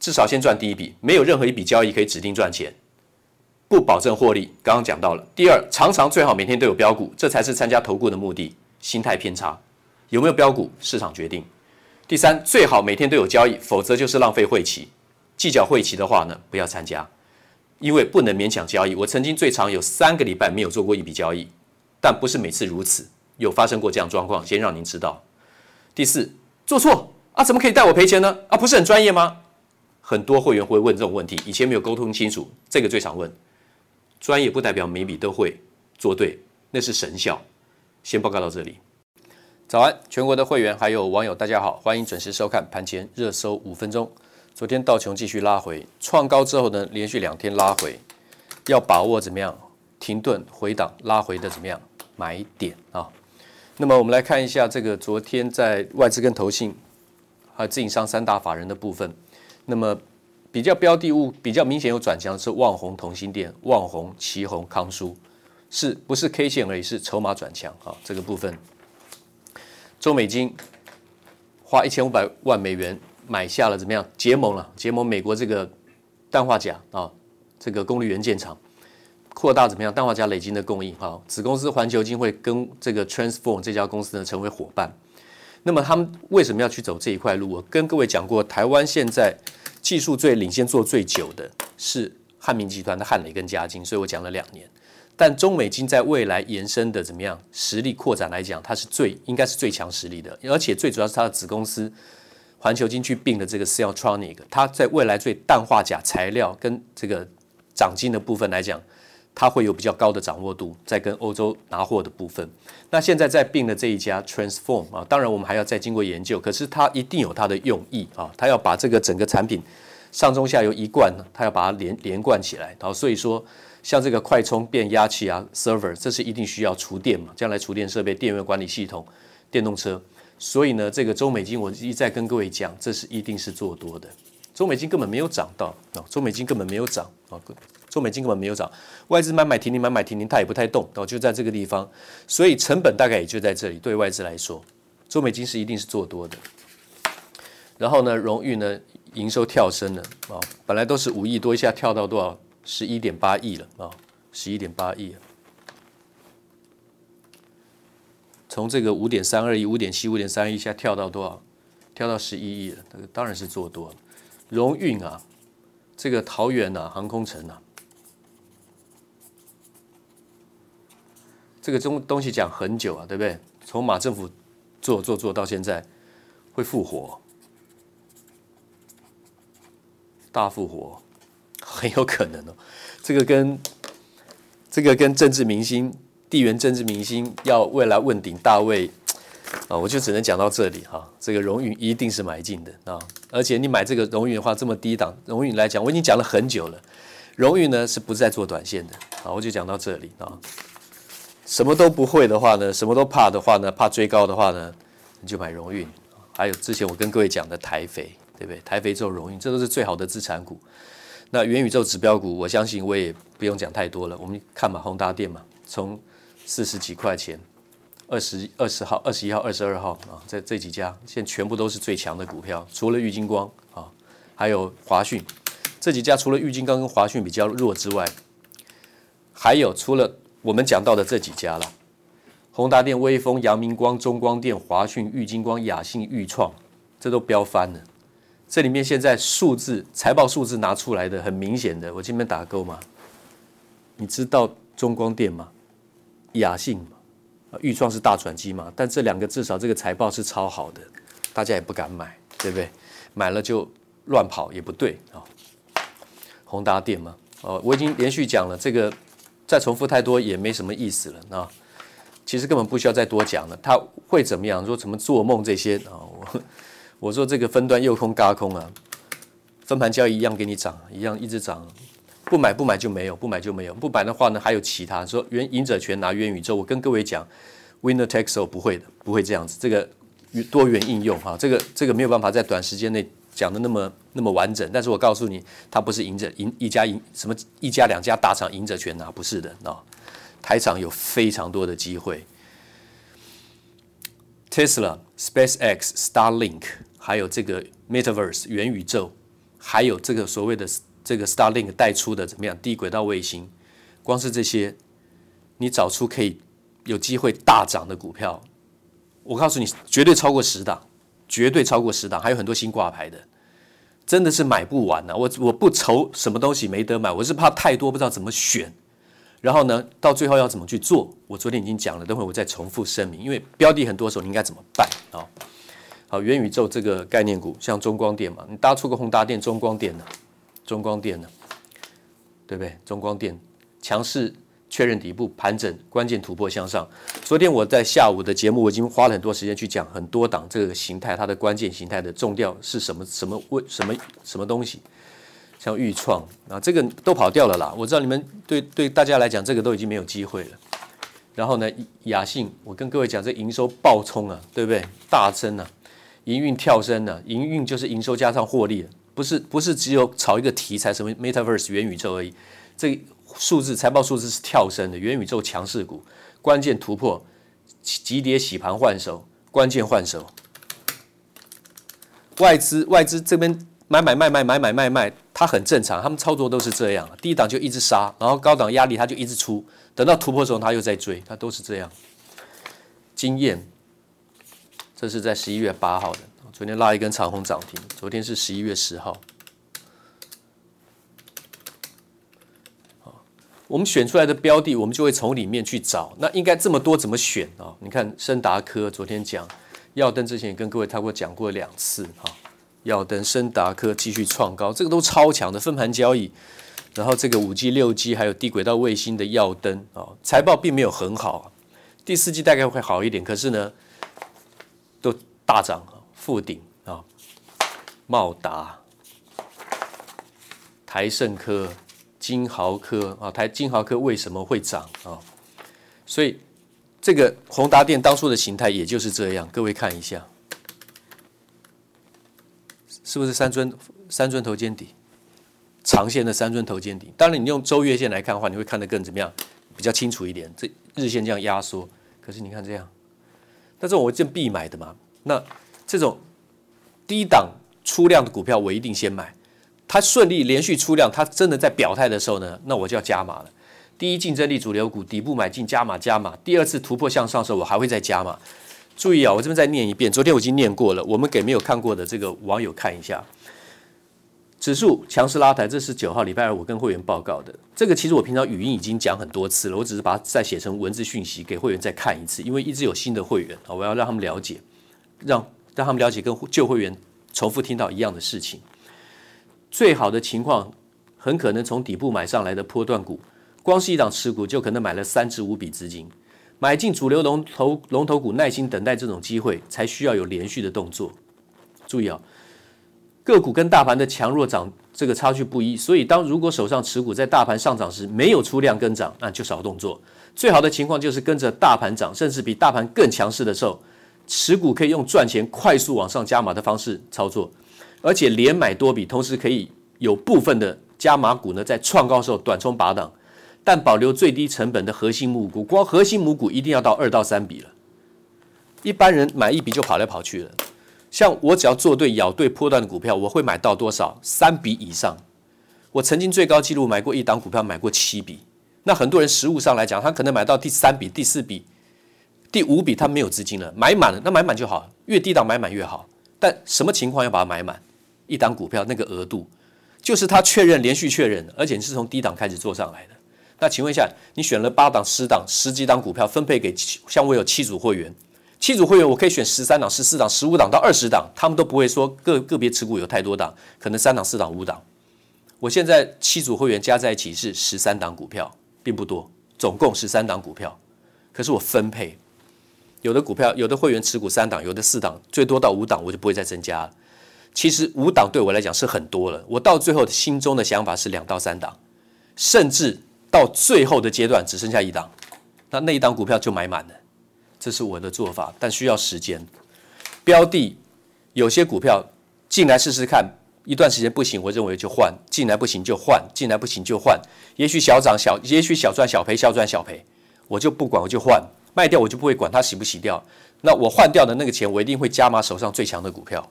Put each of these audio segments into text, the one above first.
至少先赚第一笔，没有任何一笔交易可以指定赚钱，不保证获利。刚刚讲到了。第二，常常最好每天都有标股，这才是参加投顾的目的。心态偏差，有没有标股，市场决定。第三，最好每天都有交易，否则就是浪费会期。计较会期的话呢，不要参加，因为不能勉强交易。我曾经最长有三个礼拜没有做过一笔交易，但不是每次如此，有发生过这样状况，先让您知道。第四，做错啊，怎么可以带我赔钱呢？啊，不是很专业吗？很多会员会问这种问题，以前没有沟通清楚，这个最常问。专业不代表每笔都会做对，那是神效。先报告到这里。早安，全国的会员还有网友，大家好，欢迎准时收看盘前热搜五分钟。昨天道琼继续拉回，创高之后呢，连续两天拉回，要把握怎么样停顿回档拉回的怎么样买点啊？那么我们来看一下这个昨天在外资跟投信还有自营商三大法人的部分。那么比较标的物比较明显有转强的是旺宏、同心店、旺宏、奇鋐、康舒，是不是 K 线而已？是筹码转强啊，这个部分。中美金花一千五百万美元买下了怎么样？结盟了，结盟美国这个氮化钾啊，这个功率元件厂，扩大怎么样？氮化钾累积的供应哈，子公司环球金会跟这个 Transform 这家公司呢成为伙伴。那么他们为什么要去走这一块路？我跟各位讲过，台湾现在技术最领先、做最久的是汉明集团的汉磊跟嘉金，所以我讲了两年。但中美金在未来延伸的怎么样实力扩展来讲，它是最应该是最强实力的，而且最主要是它的子公司环球金去并的这个 Celltronic，它在未来最氮化钾材料跟这个长晶的部分来讲。它会有比较高的掌握度，在跟欧洲拿货的部分。那现在在并的这一家 Transform 啊，当然我们还要再经过研究，可是它一定有它的用意啊，它要把这个整个产品上中下游一贯呢，它要把它连连贯起来。然后所以说，像这个快充变压器啊，server，这是一定需要厨电嘛，将来厨电设备、电源管理系统、电动车。所以呢，这个中美金我一再跟各位讲，这是一定是做多的。中美金根本没有涨到啊，中美金根本没有涨啊。中美金根本没有涨，外资买买停停买买停停，它也不太动，哦，就在这个地方，所以成本大概也就在这里。对外资来说，中美金是一定是做多的。然后呢，荣誉呢，营收跳升了啊，本来都是五亿多，一下跳到多少？十一点八亿了啊，十一点八亿。从这个五点三二亿、五点七、五点三亿一下跳到多少？跳到十一亿了，这个当然是做多了。荣运啊，这个桃园啊，航空城啊。这个东东西讲很久啊，对不对？从马政府做做做到现在会复活，大复活很有可能哦。这个跟这个跟政治明星、地缘政治明星要未来问鼎大位啊，我就只能讲到这里哈。这个荣运一定是买进的啊，而且你买这个荣运的话，这么低档荣运来讲，我已经讲了很久了。荣运呢是不再做短线的，啊，我就讲到这里啊。什么都不会的话呢，什么都怕的话呢，怕追高的话呢，你就买荣运。还有之前我跟各位讲的台肥，对不对？台肥做荣运，这都是最好的资产股。那元宇宙指标股，我相信我也不用讲太多了。我们看嘛，宏达电嘛，从四十几块钱，二十二十号、二十一号、二十二号啊，这这几家现在全部都是最强的股票，除了玉金光啊，还有华讯。这几家除了玉金光跟华讯比较弱之外，还有除了我们讲到的这几家了，宏达电、威锋、阳明光、中光电、华讯、玉金光、雅信、钰创，这都飙翻了。这里面现在数字财报数字拿出来的很明显的，我这边打勾嘛。你知道中光电吗？雅信，预创是大转机嘛？但这两个至少这个财报是超好的，大家也不敢买，对不对？买了就乱跑也不对啊。宏达电嘛，哦，我已经连续讲了，这个再重复太多也没什么意思了啊。其实根本不需要再多讲了，它会怎么样？说怎么做梦这些啊？我我说这个分段又空嘎空啊，分盘交易一样给你涨，一样一直涨，不买不买就没有，不买就没有，不买的话呢还有其他说元赢者全拿元宇宙，我跟各位讲，Winner takes all 不会的，不会这样子，这个多元应用哈，这个这个没有办法在短时间内。讲的那么那么完整，但是我告诉你，它不是赢者赢一家赢什么一家两家大厂赢者全拿，不是的啊。台厂有非常多的机会，Tesla、SpaceX、Starlink，还有这个 Metaverse 元宇宙，还有这个所谓的这个 Starlink 带出的怎么样低轨道卫星，光是这些，你找出可以有机会大涨的股票，我告诉你，绝对超过十档。绝对超过十档，还有很多新挂牌的，真的是买不完呐、啊！我我不愁什么东西没得买，我是怕太多不知道怎么选，然后呢，到最后要怎么去做？我昨天已经讲了，等会我再重复声明，因为标的很多时候你应该怎么办啊？好，元宇宙这个概念股，像中光电嘛，你搭出个宏达电、中光电呢？中光电呢？对不对？中光电强势。确认底部盘整，关键突破向上。昨天我在下午的节目，我已经花了很多时间去讲很多档这个形态，它的关键形态的重调是什么？什么为什么什么东西？像钰创啊，这个都跑掉了啦。我知道你们对对大家来讲，这个都已经没有机会了。然后呢，雅信，我跟各位讲，这营收暴冲啊，对不对？大增啊，营运跳升啊，营运就是营收加上获利，不是不是只有炒一个题材，什么 Metaverse 元宇宙而已。这数字财报数字是跳升的，元宇宙强势股，关键突破，急跌洗盘换手，关键换手。外资外资这边买买卖卖买买卖卖，它很正常，他们操作都是这样，低档就一直杀，然后高档压力它就一直出，等到突破时候它又在追，它都是这样。经验，这是在十一月八号的，昨天拉一根长红涨停，昨天是十一月十号。我们选出来的标的，我们就会从里面去找。那应该这么多怎么选啊？你看深达科昨天讲，耀登之前也跟各位他过讲过两次哈。耀登、深达科继续创高，这个都超强的分盘交易。然后这个五 G、六 G 还有低轨道卫星的耀登啊，财报并没有很好，第四季大概会好一点，可是呢，都大涨，富鼎啊，茂达、台盛科。金豪科啊，台金豪科为什么会涨啊？所以这个宏达电当初的形态也就是这样，各位看一下，是不是三尊三尊头肩底，长线的三尊头肩底？当然，你用周月线来看的话，你会看得更怎么样？比较清楚一点。这日线这样压缩，可是你看这样，那这种我就必买的嘛。那这种低档出量的股票，我一定先买。它顺利连续出量，它真的在表态的时候呢，那我就要加码了。第一竞争力主流股底部买进加码加码，第二次突破向上的时候，我还会再加码。注意啊，我这边再念一遍，昨天我已经念过了，我们给没有看过的这个网友看一下。指数强势拉抬，这是九号礼拜二我跟会员报告的。这个其实我平常语音已经讲很多次了，我只是把它再写成文字讯息给会员再看一次，因为一直有新的会员啊，我要让他们了解。让让他们了解跟旧会员重复听到一样的事情。最好的情况，很可能从底部买上来的波段股，光是一档持股就可能买了三至五笔资金。买进主流龙头龙头股，耐心等待这种机会，才需要有连续的动作。注意啊，个股跟大盘的强弱涨这个差距不一，所以当如果手上持股在大盘上涨时没有出量跟涨，那就少动作。最好的情况就是跟着大盘涨，甚至比大盘更强势的时候，持股可以用赚钱快速往上加码的方式操作，而且连买多笔，同时可以有部分的加码股呢，在创高时候短冲拔档。但保留最低成本的核心母股，光核心母股一定要到二到三笔了。一般人买一笔就跑来跑去了。像我只要做对、咬对波段的股票，我会买到多少？三笔以上。我曾经最高纪录买过一档股票，买过七笔。那很多人实务上来讲，他可能买到第三笔、第四笔、第五笔，他没有资金了，买满了，那买满就好，越低档买满越好。但什么情况要把它买满？一档股票那个额度，就是他确认连续确认，而且你是从低档开始做上来的。那请问一下，你选了八档、十档、十几档股票分配给，像我有七组会员，七组会员我可以选十三档、十四档、十五档到二十档，他们都不会说个个别持股有太多档，可能三档、四档、五档。我现在七组会员加在一起是十三档股票，并不多，总共十三档股票。可是我分配，有的股票有的会员持股三档，有的四档，最多到五档我就不会再增加了。其实五档对我来讲是很多了，我到最后心中的想法是两到三档，甚至。到最后的阶段只剩下一档，那那一档股票就买满了，这是我的做法，但需要时间。标的有些股票进来试试看，一段时间不行，我认为就换；进来不行就换，进来不行就换。也许小涨小，也许小赚小赔，小赚小赔，我就不管，我就换，卖掉我就不会管它洗不洗掉。那我换掉的那个钱，我一定会加码手上最强的股票。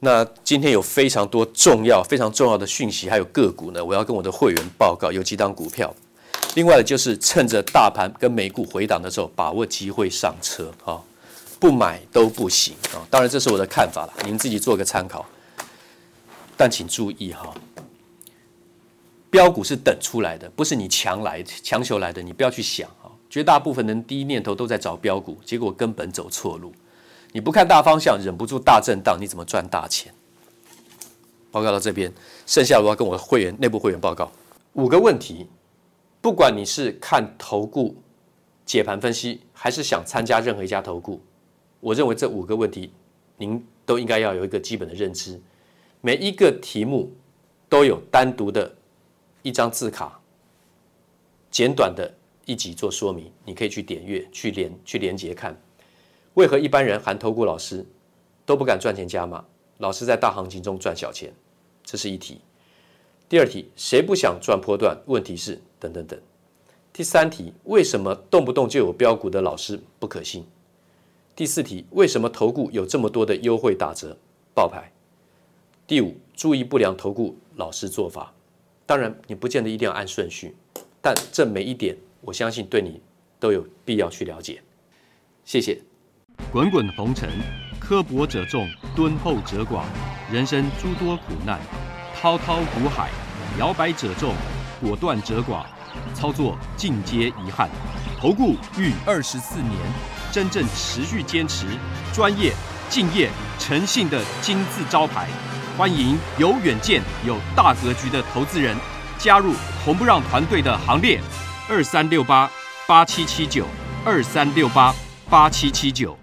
那今天有非常多重要、非常重要的讯息，还有个股呢，我要跟我的会员报告，有几档股票。另外的就是趁着大盘跟美股回档的时候，把握机会上车啊，不买都不行啊。当然这是我的看法了，你们自己做个参考。但请注意哈，标股是等出来的，不是你强来强求来的，你不要去想。绝大部分人第一念头都在找标股，结果根本走错路。你不看大方向，忍不住大震荡，你怎么赚大钱？报告到这边，剩下的我要跟我的会员内部会员报告五个问题。不管你是看投顾解盘分析，还是想参加任何一家投顾，我认为这五个问题您都应该要有一个基本的认知。每一个题目都有单独的一张字卡，简短的一集做说明，你可以去点阅、去连、去连接看。为何一般人含投顾老师都不敢赚钱加码？老师在大行情中赚小钱，这是一题。第二题，谁不想赚波段？问题是等等等。第三题，为什么动不动就有标股的老师不可信？第四题，为什么投顾有这么多的优惠打折报牌？第五，注意不良投顾老师做法。当然，你不见得一定要按顺序，但这每一点，我相信对你都有必要去了解。谢谢。滚滚红尘，刻薄者众，敦厚者寡；人生诸多苦难，滔滔苦海，摇摆者众，果断者寡。操作尽皆遗憾。投顾逾二十四年，真正持续坚持、专业、敬业、诚信的金字招牌。欢迎有远见、有大格局的投资人加入红不让团队的行列。二三六八八七七九，二三六八八七七九。